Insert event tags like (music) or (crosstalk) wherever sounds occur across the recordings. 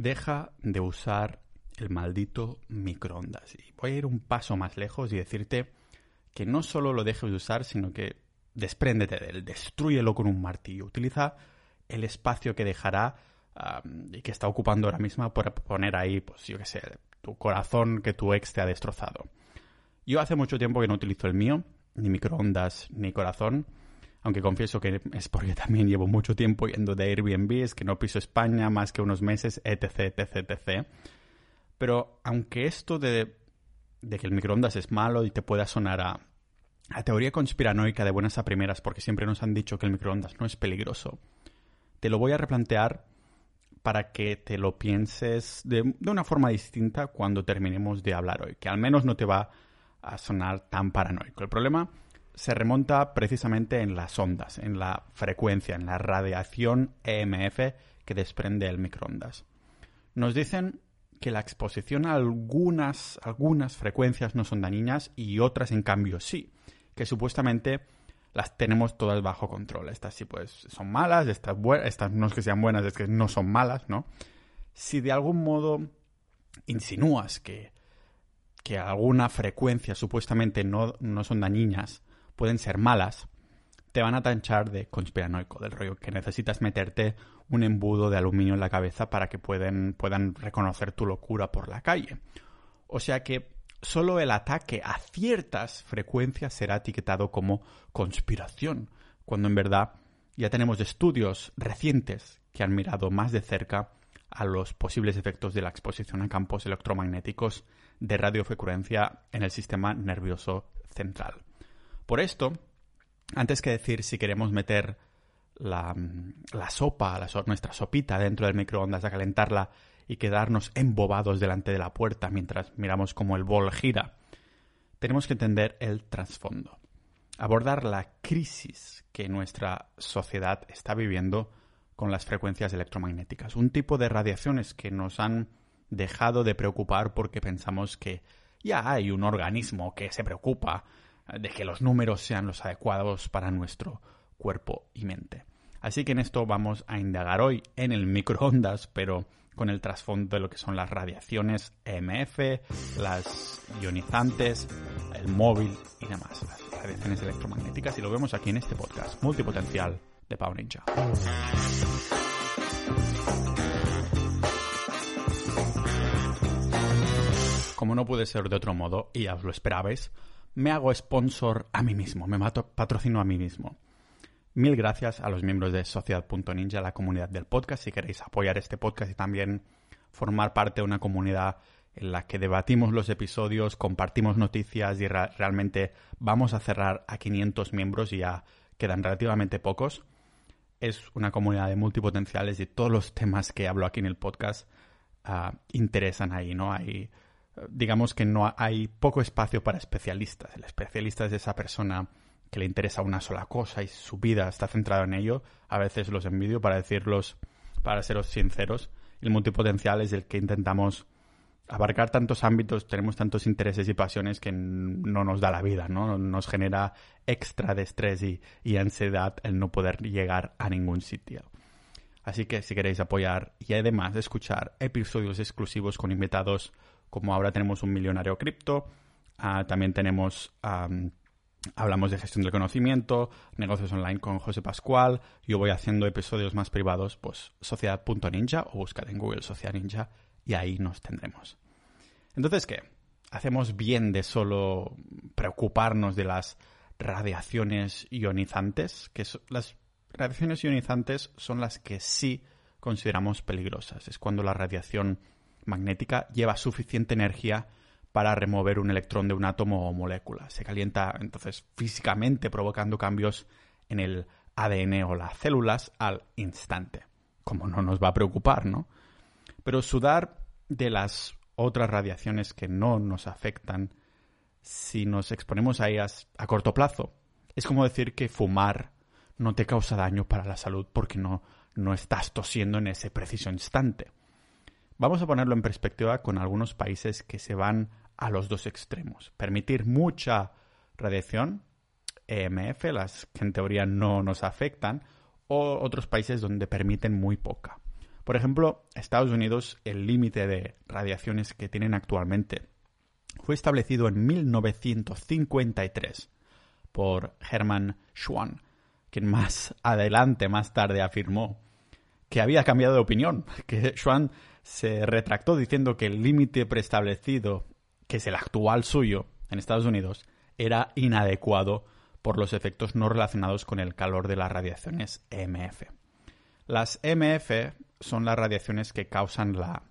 deja de usar el maldito microondas. Y voy a ir un paso más lejos y decirte que no solo lo dejes de usar, sino que despréndete de él, destruyelo con un martillo. Utiliza el espacio que dejará y que está ocupando ahora mismo por poner ahí, pues yo qué sé, tu corazón que tu ex te ha destrozado. Yo hace mucho tiempo que no utilizo el mío, ni microondas, ni corazón, aunque confieso que es porque también llevo mucho tiempo yendo de Airbnb, es que no piso España más que unos meses, etc, etc, etc. Pero aunque esto de, de que el microondas es malo y te pueda sonar a, a teoría conspiranoica de buenas a primeras, porque siempre nos han dicho que el microondas no es peligroso, te lo voy a replantear para que te lo pienses de, de, una forma distinta cuando terminemos de hablar hoy, que al menos no te va a sonar tan paranoico. El problema se remonta precisamente en las ondas, en la frecuencia, en la radiación EMF que desprende el microondas. Nos dicen que la exposición a algunas, algunas frecuencias no son dañinas y otras en cambio sí, que supuestamente las tenemos todas bajo control. Estas sí pues son malas, estas, no es que sean buenas, es que no son malas, ¿no? Si de algún modo insinúas que, que alguna frecuencia supuestamente no, no son dañinas pueden ser malas, te van a tanchar de conspiranoico, del rollo que necesitas meterte un embudo de aluminio en la cabeza para que puedan reconocer tu locura por la calle. O sea que solo el ataque a ciertas frecuencias será etiquetado como conspiración, cuando en verdad ya tenemos estudios recientes que han mirado más de cerca a los posibles efectos de la exposición a campos electromagnéticos de radiofrecuencia en el sistema nervioso central. Por esto, antes que decir si queremos meter la, sopa, nuestra sopita dentro del microondas a calentarla y quedarnos embobados delante de la puerta mientras miramos cómo el bol gira, tenemos que entender el trasfondo. Abordar la crisis que nuestra sociedad está viviendo con las frecuencias electromagnéticas. Un tipo de radiaciones que nos han dejado de preocupar porque pensamos que ya hay un organismo que se preocupa de que los números sean los adecuados para nuestro cuerpo y mente. Así que en esto vamos a indagar hoy en el microondas, pero con el trasfondo de lo que son las radiaciones EMF, las ionizantes, el móvil y demás, las radiaciones electromagnéticas, y lo vemos aquí en este podcast multipotencial de Pau Ninja. Como no puede ser de otro modo, y ya os lo esperabais, me hago sponsor a mí mismo, me patrocino a mí mismo. Mil gracias a los miembros de Sociedad.ninja, la comunidad del podcast. Si queréis apoyar este podcast y también formar parte de una comunidad en la que debatimos los episodios, compartimos noticias y realmente vamos a cerrar a 500 miembros y ya quedan relativamente pocos. Es una comunidad de multipotenciales y todos los temas que hablo aquí en el podcast ah, interesan ahí, ¿no? Hay digamos que no hay poco espacio para especialistas. El especialista es esa persona que le interesa una sola cosa y su vida está centrada en ello. A veces los envidio para decirlos, para seros sinceros. El multipotencial es el que intentamos abarcar tantos ámbitos, tenemos tantos intereses y pasiones que no nos da la vida, ¿no? Nos genera extra de estrés y, y ansiedad el no poder llegar a ningún sitio. Así que si queréis apoyar y además escuchar episodios exclusivos con invitados como ahora tenemos un millonario cripto, ah, también tenemos... Hablamos de gestión del conocimiento, negocios online con José Pascual. Yo voy haciendo episodios más privados, pues sociedad.ninja o buscad en Google Sociedad Ninja y ahí nos tendremos. Entonces, ¿qué? ¿Hacemos bien de solo preocuparnos de las radiaciones ionizantes? Que las radiaciones ionizantes son las que sí consideramos peligrosas. Es cuando la radiación magnética lleva suficiente energía para remover un electrón de un átomo o molécula. Se calienta entonces físicamente provocando cambios en el ADN o las células al instante. Como no nos va a preocupar, ¿no? Pero sudar de las otras radiaciones que no nos afectan si nos exponemos a ellas a corto plazo. Es como decir que fumar no te causa daño para la salud porque no, no estás tosiendo en ese preciso instante. Vamos a ponerlo en perspectiva con algunos países que se van a los dos extremos. Permitir mucha radiación, EMF, las que en teoría no nos afectan, o otros países donde permiten muy poca. Por ejemplo, Estados Unidos, el límite de radiaciones que tienen actualmente fue establecido en 1953 por Hermann Schwann, quien más (laughs) adelante, más tarde, afirmó que había cambiado de opinión, (laughs) que Schwann se retractó diciendo que el límite preestablecido, que es el actual suyo en Estados Unidos, era inadecuado por los efectos no relacionados con el calor de las radiaciones EMF. Las EMF son las radiaciones que causan la,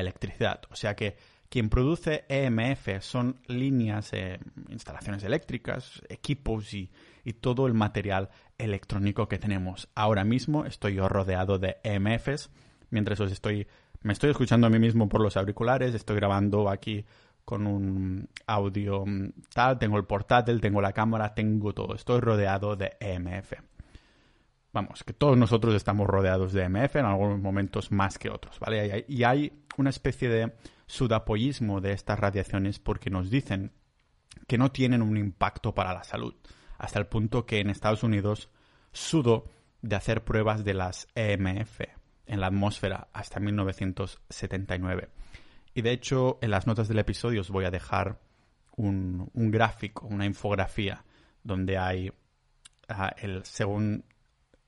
electricidad, o sea que quien produce EMF son líneas, eh, instalaciones eléctricas, equipos y, y, todo el material electrónico que tenemos. Ahora mismo estoy yo rodeado de EMFs mientras os estoy, me estoy escuchando a mí mismo por los auriculares, estoy grabando aquí con un audio mm, tal, tengo el portátil, tengo la cámara, tengo todo, estoy rodeado de EMF. Vamos, que todos nosotros estamos rodeados de EMF en algunos momentos más que otros, ¿vale? Y hay una especie de sudapollismo de estas radiaciones porque nos dicen que no tienen un impacto para la salud, hasta el punto que en Estados Unidos sudo de hacer pruebas de las EMF en la atmósfera hasta 1979. Y de hecho, en las notas del episodio os voy a dejar un, gráfico, una infografía, donde hay, ah, el, según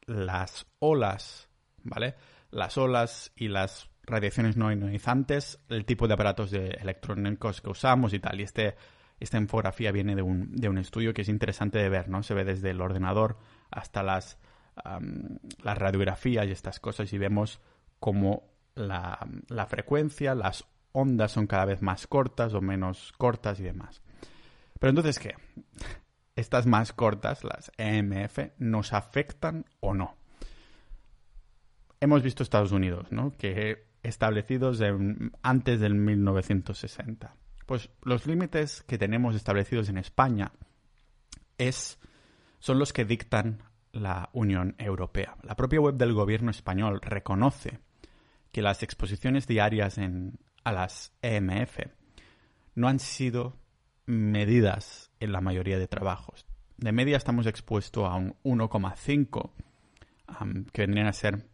las olas, ¿vale? Las olas y las radiaciones no ionizantes, el tipo de aparatos de electrónicos que usamos y tal. Y este, esta infografía viene de un, de un estudio que es interesante de ver, ¿no? Se ve desde el ordenador hasta las, las radiografías y estas cosas y vemos cómo la, la frecuencia, las ondas son cada vez más cortas o menos cortas y demás. Pero entonces, ¿qué? (laughs) Estas más cortas, las EMF, ¿nos afectan o no? Hemos visto Estados Unidos, ¿no? Que establecidos antes del 1960. Pues los límites que tenemos establecidos en España es, son los que dictan la Unión Europea. La propia web del gobierno español reconoce que las exposiciones diarias a las EMF no han sido medidas en la mayoría de trabajos. De media estamos expuestos a un 1,5, que vendrían a ser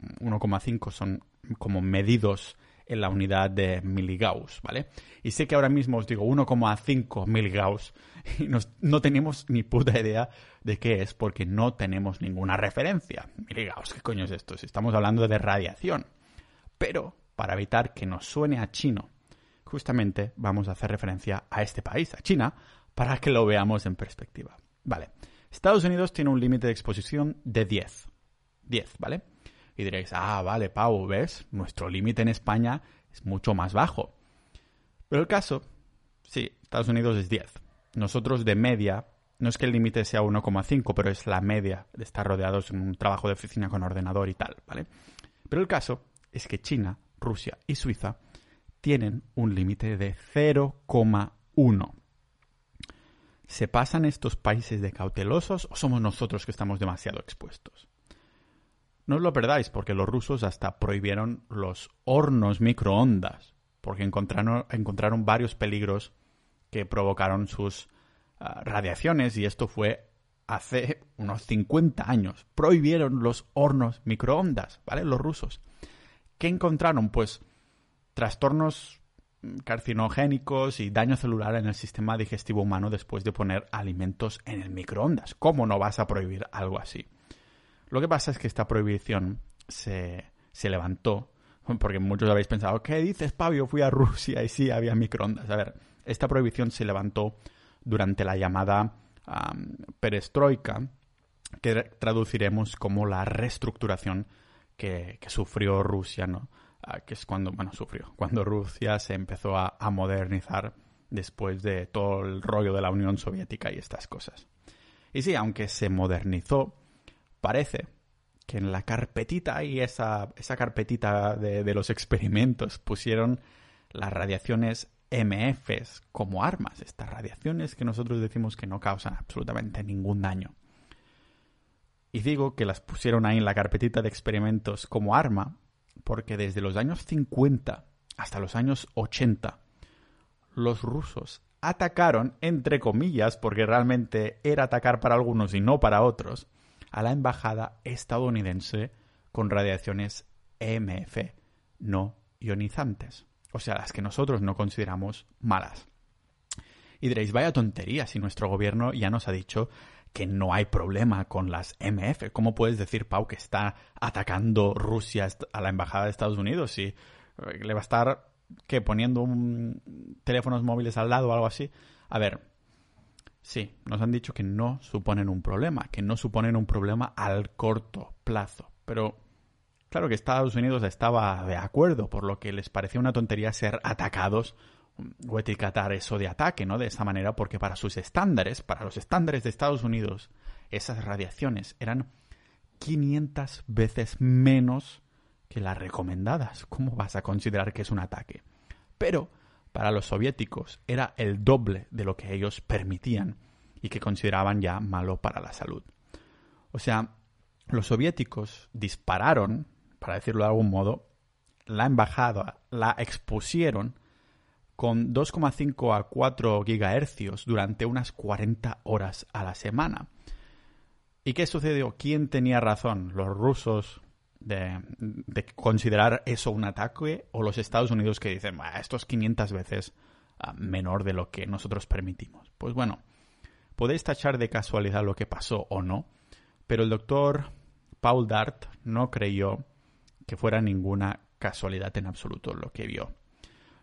1,5 son como medidos en la unidad de miligauss, ¿vale? Y sé que ahora mismo os digo 1,5 miligauss (laughs) y no tenemos ni puta idea de qué es porque no tenemos ninguna referencia. Miligauss, ¿qué coño es esto? Si estamos hablando de radiación. Pero para evitar que nos suene a chino, justamente vamos a hacer referencia a este país, a China, para que lo veamos en perspectiva. Vale, Estados Unidos tiene un límite de exposición de 10. 10, ¿vale? Y diréis, ah, vale, Pau, ¿ves? Nuestro límite en España es mucho más bajo. Pero el caso, sí, Estados Unidos es 10. Nosotros de media, no es que el límite sea 1,5, pero es la media de estar rodeados en un trabajo de oficina con ordenador y tal, ¿vale? Pero el caso es que China Rusia y Suiza tienen un límite de 0,1. ¿Se pasan estos países de cautelosos o somos nosotros que estamos demasiado expuestos? No os lo perdáis porque los rusos hasta prohibieron los hornos microondas porque encontraron, encontraron varios peligros que provocaron sus ah, radiaciones y esto fue hace unos 50 años. Prohibieron los hornos microondas, ¿vale? Los rusos. ¿Qué encontraron? Pues trastornos carcinogénicos y daño celular en el sistema digestivo humano después de poner alimentos en el microondas. ¿Cómo no vas a prohibir algo así? Lo que pasa es que esta prohibición se, levantó, porque muchos habéis pensado, ¿qué dices, Pablo? Fui a Rusia y sí había microondas. A ver, esta prohibición se levantó durante la llamada perestroika, que traduciremos como la reestructuración que, sufrió Rusia, ¿no? Ah, que es cuando, bueno, sufrió, cuando Rusia se empezó a, modernizar después de todo el rollo de la Unión Soviética y estas cosas. Y sí, aunque se modernizó, parece que en la carpetita y esa, esa carpetita de, de, los experimentos pusieron las radiaciones MFs como armas, estas radiaciones que nosotros decimos que no causan absolutamente ningún daño. Y digo que las pusieron ahí en la carpetita de experimentos como arma, porque desde los años 50 hasta los años 80, los rusos atacaron, entre comillas, porque realmente era atacar para algunos y no para otros, a la embajada estadounidense con radiaciones EMF no ionizantes, o sea, las que nosotros no consideramos malas. Y diréis, vaya tontería si nuestro gobierno ya nos ha dicho que no hay problema con las MF. ¿Cómo puedes decir, Pau, que está atacando Rusia a la embajada de Estados Unidos si eh, le va a estar que poniendo un, teléfonos móviles al lado o algo así? A ver, sí, nos han dicho que no suponen un problema, que no suponen un problema al corto plazo, pero claro que Estados Unidos estaba de acuerdo, por lo que les parecía una tontería ser atacados o etiquetar eso de ataque, ¿no? De esa manera, porque para sus estándares, para los estándares de Estados Unidos, esas radiaciones eran 500 veces menos que las recomendadas. ¿Cómo vas a considerar que es un ataque? Pero para los soviéticos era el doble de lo que ellos permitían y que consideraban ya malo para la salud. O sea, los soviéticos dispararon, para decirlo de algún modo, la embajada, la expusieron con 2,5 a 4 gigahercios durante unas 40 horas a la semana. ¿Y qué sucedió? ¿Quién tenía razón? ¿Los rusos de, considerar eso un ataque o los Estados Unidos que dicen, esto es 500 veces ah, menor de lo que nosotros permitimos? Pues bueno, podéis tachar de casualidad lo que pasó o no, pero el doctor Paul Dart no creyó que fuera ninguna casualidad en absoluto lo que vio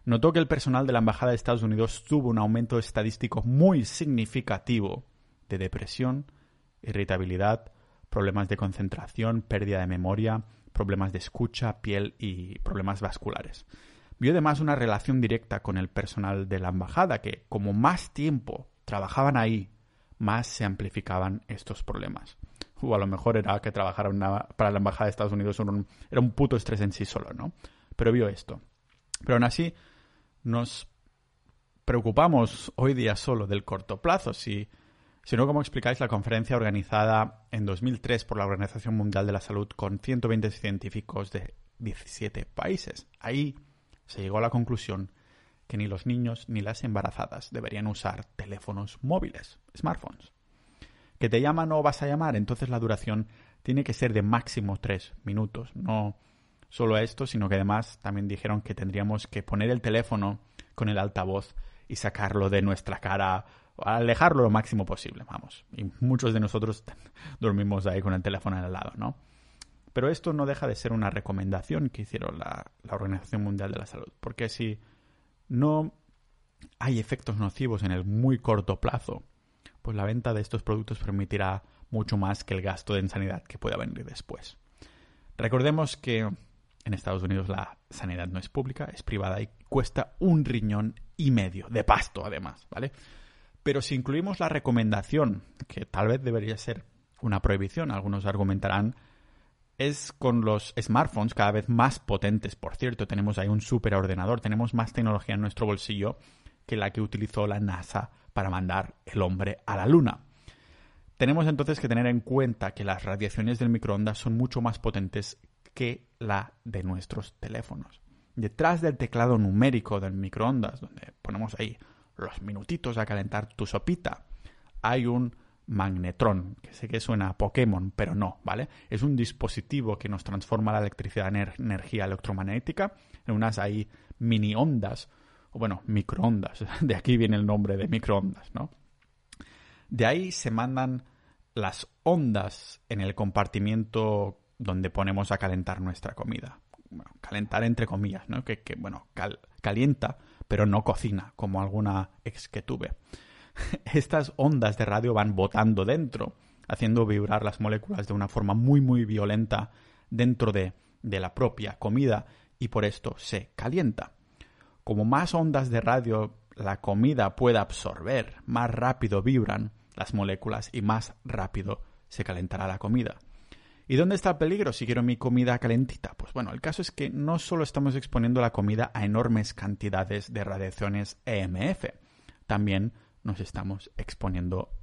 notó que el personal de la Embajada de Estados Unidos tuvo un aumento estadístico muy significativo de depresión, irritabilidad, problemas de concentración, pérdida de memoria, problemas de escucha, piel y problemas vasculares. Vio además una relación directa con el personal de la embajada, que como más tiempo trabajaban ahí, más se amplificaban estos problemas. O a lo mejor era que trabajar para la embajada de Estados Unidos era un, era un puto estrés en sí solo, ¿no? Pero vio esto. Pero aún así, nos preocupamos hoy día solo del corto plazo, si, no, como explicáis, la conferencia organizada en 2003 por la Organización Mundial de la Salud con 120 científicos de 17 países. Ahí se llegó a la conclusión que ni los niños ni las embarazadas deberían usar teléfonos móviles, smartphones. ¿Que te llaman o vas a llamar? Entonces la duración tiene que ser de máximo 3 minutos, no solo esto, sino que además también dijeron que tendríamos que poner el teléfono con el altavoz y sacarlo de nuestra cara, alejarlo lo máximo posible, vamos. Y muchos de nosotros (laughs) dormimos ahí con el teléfono al lado, ¿no? Pero esto no deja de ser una recomendación que hicieron la, la Organización Mundial de la Salud, porque si no hay efectos nocivos en el muy corto plazo, pues la venta de estos productos permitirá mucho más que el gasto en sanidad que pueda venir después. Recordemos que en Estados Unidos la sanidad no es pública, es privada y cuesta un riñón y medio, de pasto además, ¿vale? Pero si incluimos la recomendación, que tal vez debería ser una prohibición, algunos argumentarán, es con los smartphones cada vez más potentes, por cierto, tenemos ahí un superordenador, tenemos más tecnología en nuestro bolsillo que la que utilizó la NASA para mandar el hombre a la Luna. Tenemos entonces que tener en cuenta que las radiaciones del microondas son mucho más potentes que la de nuestros teléfonos. Detrás del teclado numérico del microondas, donde ponemos ahí los minutitos a calentar tu sopita, hay un magnetrón, que sé que suena a Pokémon, pero no, ¿vale? Es un dispositivo que nos transforma la electricidad en energía electromagnética en unas ahí mini ondas, o bueno, microondas, (laughs) de aquí viene el nombre de microondas, ¿no? De ahí se mandan las ondas en el compartimiento donde ponemos a calentar nuestra comida. Bueno, calentar entre comillas, ¿no? Que, bueno, calienta, pero no cocina, como alguna ex que tuve. (laughs) Estas ondas de radio van botando dentro, haciendo vibrar las moléculas de una forma muy, muy violenta dentro de, de la propia comida y por esto se calienta. Como más ondas de radio la comida pueda absorber, más rápido vibran las moléculas y más rápido se calentará la comida. ¿Y dónde está el peligro si quiero mi comida calentita? Pues bueno, el caso es que no solo estamos exponiendo la comida a enormes cantidades de radiaciones EMF, también nos estamos exponiendo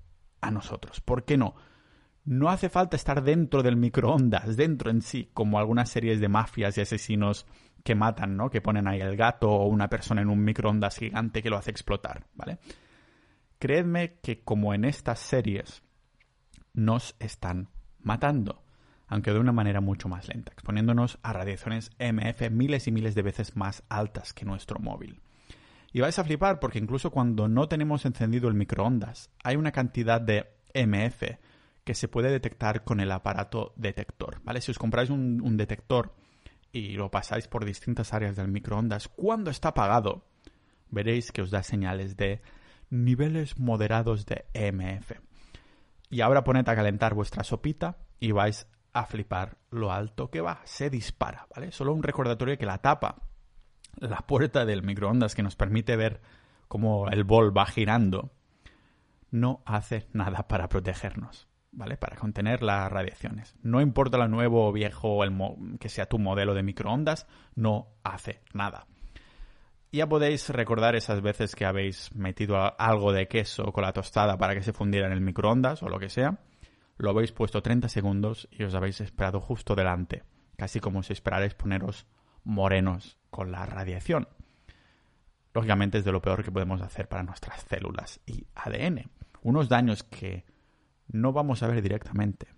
a nosotros. ¿Por qué no? No hace falta estar dentro del microondas, dentro en sí, como algunas series de mafias y asesinos que matan, ¿no? Que ponen ahí el gato o una persona en un microondas gigante que lo hace explotar, ¿vale? Creedme que como en estas series nos están matando aunque de una manera mucho más lenta, exponiéndonos a radiaciones EMF miles y miles de veces más altas que nuestro móvil. Y vais a flipar porque incluso cuando no tenemos encendido el microondas, hay una cantidad de EMF que se puede detectar con el aparato detector. ¿vale? Si os compráis un, detector y lo pasáis por distintas áreas del microondas, cuando está apagado, veréis que os da señales de niveles moderados de EMF. Y ahora poned a calentar vuestra sopita y vais a flipar lo alto que va. Se dispara, ¿vale? Solo un recordatorio que la tapa, la puerta del microondas que nos permite ver cómo el bol va girando, no hace nada para protegernos, ¿vale? Para contener las radiaciones. No importa lo nuevo o viejo el que sea tu modelo de microondas, no hace nada. Ya podéis recordar esas veces que habéis metido algo de queso con la tostada para que se fundiera en el microondas o lo que sea lo habéis puesto 30 segundos y os habéis esperado justo delante, casi como si esperarais poneros morenos con la radiación. Lógicamente es de lo peor que podemos hacer para nuestras células y ADN. Unos daños que no vamos a ver directamente.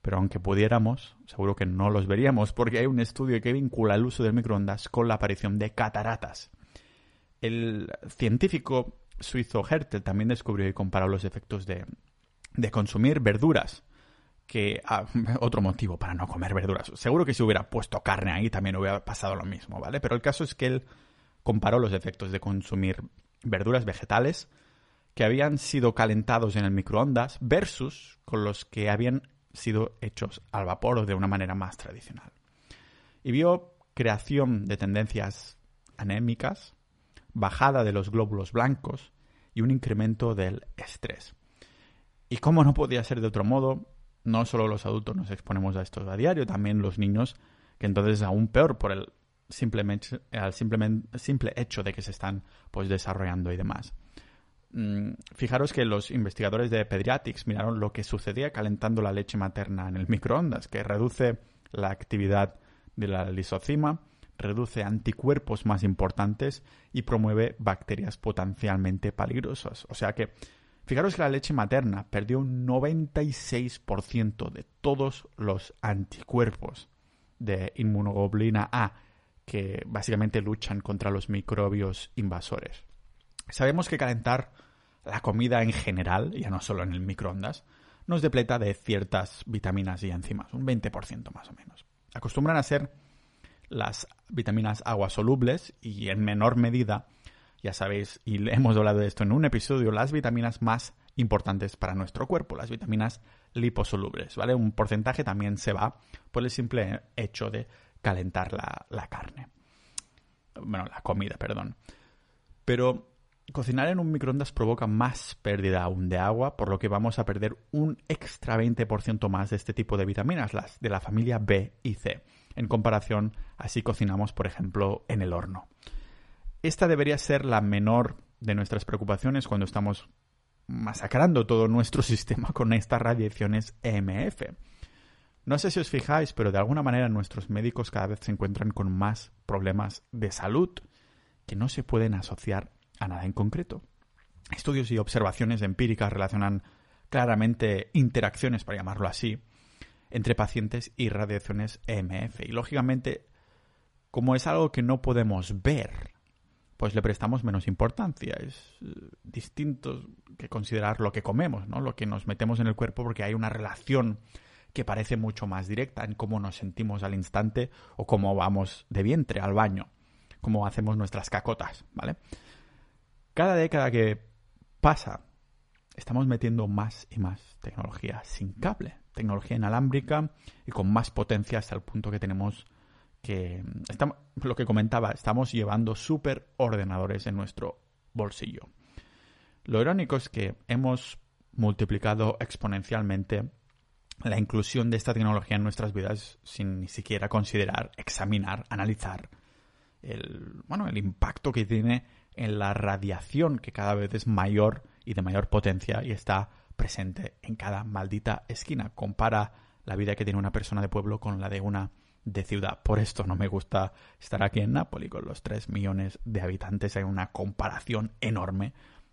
Pero aunque pudiéramos, seguro que no los veríamos porque hay un estudio que vincula el uso del microondas con la aparición de cataratas. El científico suizo Hertel también descubrió y comparó los efectos de, de consumir verduras. Que ah, (laughs) otro motivo para no comer verduras. Seguro que si hubiera puesto carne ahí también hubiera pasado lo mismo, ¿vale? Pero el caso es que él comparó los efectos de consumir verduras vegetales que habían sido calentados en el microondas versus con los que habían sido hechos al vapor o de una manera más tradicional. Y vio creación de tendencias anémicas, bajada de los glóbulos blancos y un incremento del estrés. Y como no podía ser de otro modo, no solo los adultos nos exponemos a esto a diario, también los niños, que entonces es aún peor por el simplemente, el simple hecho de que se están pues desarrollando y demás. Mm, fijaros que los investigadores de Pediatrics miraron lo que sucedía calentando la leche materna en el microondas, que reduce la actividad de la lisocima, reduce anticuerpos más importantes y promueve bacterias potencialmente peligrosas. O sea que Fijaros que la leche materna perdió un 96% de todos los anticuerpos de inmunoglobulina A que básicamente luchan contra los microbios invasores. Sabemos que calentar la comida en general, ya no solo en el microondas, nos depleta de ciertas vitaminas y enzimas, un 20% más o menos. Acostumbran a ser las vitaminas aguasolubles y en menor medida ya sabéis, y hemos hablado de esto en un episodio, las vitaminas más importantes para nuestro cuerpo, las vitaminas liposolubles, ¿vale? Un porcentaje también se va por el simple hecho de calentar la, carne. Bueno, la comida, perdón. Pero cocinar en un microondas provoca más pérdida aún de agua, por lo que vamos a perder un extra 20% más de este tipo de vitaminas, las de la familia B y C, en comparación a si cocinamos, por ejemplo, en el horno. Esta debería ser la menor de nuestras preocupaciones cuando estamos masacrando todo nuestro (laughs) sistema con estas radiaciones EMF. No sé si os fijáis, pero de alguna manera nuestros médicos cada vez se encuentran con más problemas de salud que no se pueden asociar a nada en concreto. Estudios y observaciones empíricas relacionan claramente interacciones, para llamarlo así, entre pacientes y radiaciones EMF. Y lógicamente, como es algo que no podemos ver, pues le prestamos menos importancia. Es eh, distinto que considerar lo que comemos, ¿no? Lo que nos metemos en el cuerpo porque hay una relación que parece mucho más directa en cómo nos sentimos al instante o cómo vamos de vientre al baño, cómo hacemos nuestras cacotas, ¿vale? Cada década que pasa, estamos metiendo más y más tecnología sin cable, tecnología inalámbrica y con más potencia hasta el punto que tenemos que estamos, (laughs) lo que comentaba, estamos llevando super ordenadores en nuestro bolsillo. Lo irónico es que hemos multiplicado exponencialmente la inclusión de esta tecnología en nuestras vidas sin ni siquiera considerar, examinar, analizar el, bueno, el impacto que tiene en la radiación que cada vez es mayor y de mayor potencia y está presente en cada maldita esquina. Compara la vida que tiene una persona de pueblo con la de una de ciudad. Por esto no me gusta estar aquí en Nápoles con los 3 millones de habitantes. Hay una comparación enorme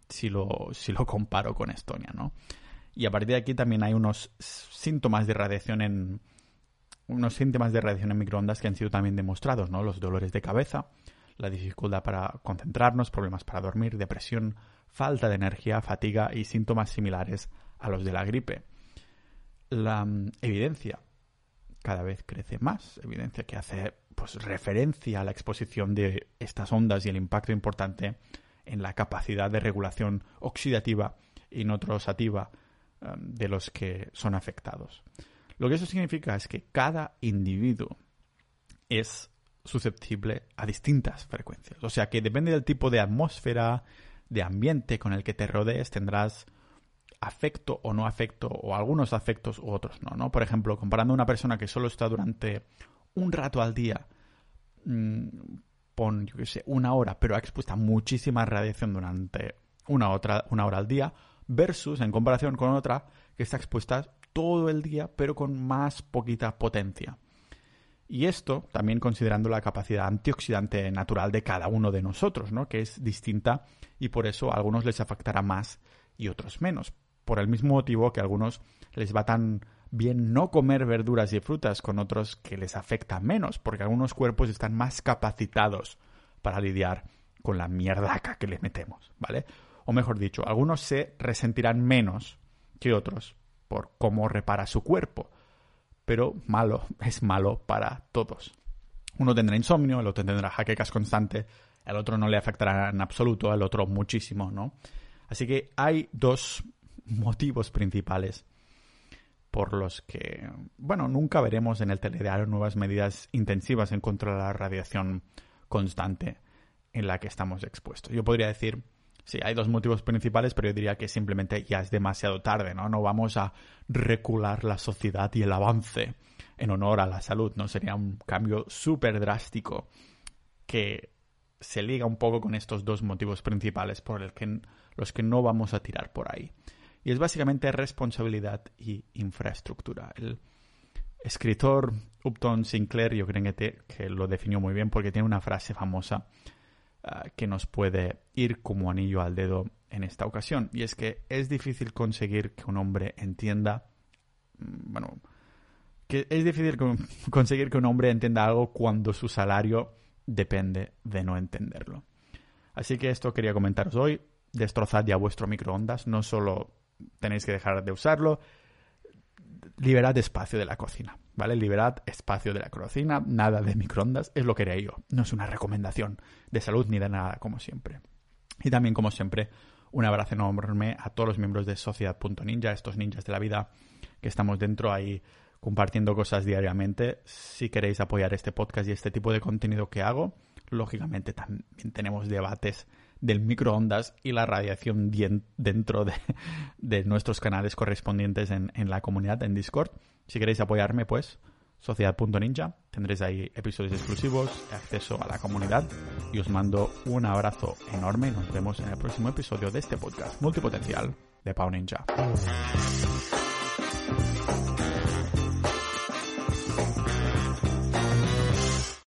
si lo, si lo comparo con Estonia, ¿no? Y a partir de aquí también hay unos síntomas de radiación en, unos síntomas de radiación en microondas que han sido también demostrados, ¿no? Los dolores de cabeza, la dificultad para concentrarnos, problemas para dormir, depresión, falta de energía, fatiga y síntomas similares a los de la gripe. La mm, evidencia cada vez crece más, evidencia que hace pues, referencia a la exposición de estas ondas y el impacto importante en la capacidad de regulación oxidativa y notrosativa um, de los que son afectados. Lo que eso significa es que cada individuo es susceptible a distintas frecuencias. O sea que depende del tipo de atmósfera, de ambiente con el que te rodees, tendrás afecto o no afecto, o algunos afectos u otros no, ¿no? Por ejemplo, comparando a una persona que solo está durante un rato al día, mm, pon, yo qué sé, una hora, pero ha expuesta muchísima radiación durante una, otra, una hora al día, versus en comparación con otra que está expuesta todo el día, pero con más poquita potencia. Y esto también considerando la capacidad antioxidante natural de cada uno de nosotros, ¿no? que es distinta y por eso a algunos les afectará más y otros menos por el mismo motivo que a algunos les va tan bien no comer verduras y frutas con otros que les afecta menos, porque algunos cuerpos están más capacitados para lidiar con la mierdaca que les metemos, ¿vale? O mejor dicho, algunos se resentirán menos que otros por cómo repara su cuerpo, pero malo (laughs) es malo para todos. Uno tendrá insomnio, el otro tendrá jaquecas constante, el otro no le afectará en absoluto, el otro muchísimo, ¿no? Así que hay dos motivos principales por los que, bueno, nunca veremos en el telediario nuevas medidas intensivas en contra de la radiación constante en la que estamos expuestos. Yo podría decir, sí, hay dos motivos principales, pero yo diría que simplemente ya es demasiado tarde, ¿no? No vamos a recular la sociedad y el avance en honor a la salud, ¿no? Sería un cambio súper drástico que se liga un poco con estos dos motivos principales por que, los que no vamos a tirar por ahí. Y es básicamente responsabilidad y infraestructura. El escritor Upton Sinclair, yo creo que, lo definió muy bien porque tiene una frase famosa ah, que nos puede ir como anillo al dedo en esta ocasión. Y es que es difícil conseguir que un hombre entienda, mm, bueno, que es difícil (laughs) conseguir que un hombre entienda algo cuando su salario depende de no entenderlo. Así que esto quería comentaros hoy. Destrozad ya vuestro microondas, no solo tenéis que dejar de usarlo. Liberad espacio de la cocina, ¿vale? Liberad espacio de la cocina, nada de microondas, es lo que haría yo. No es una recomendación de salud ni de nada, como siempre. Y también, como siempre, un abrazo enorme a todos los miembros de Sociedad.ninja, estos ninjas de la vida que estamos dentro ahí compartiendo cosas diariamente. Si queréis apoyar este podcast y este tipo de contenido que hago, lógicamente también tenemos debates del microondas y la radiación dentro (laughs) de, nuestros canales correspondientes en, en, la comunidad en Discord. Si queréis apoyarme, pues sociedad.ninja, tendréis ahí episodios exclusivos, acceso a la comunidad y os mando un abrazo enorme. Nos vemos en el próximo episodio de este podcast multipotencial de Pau Ninja.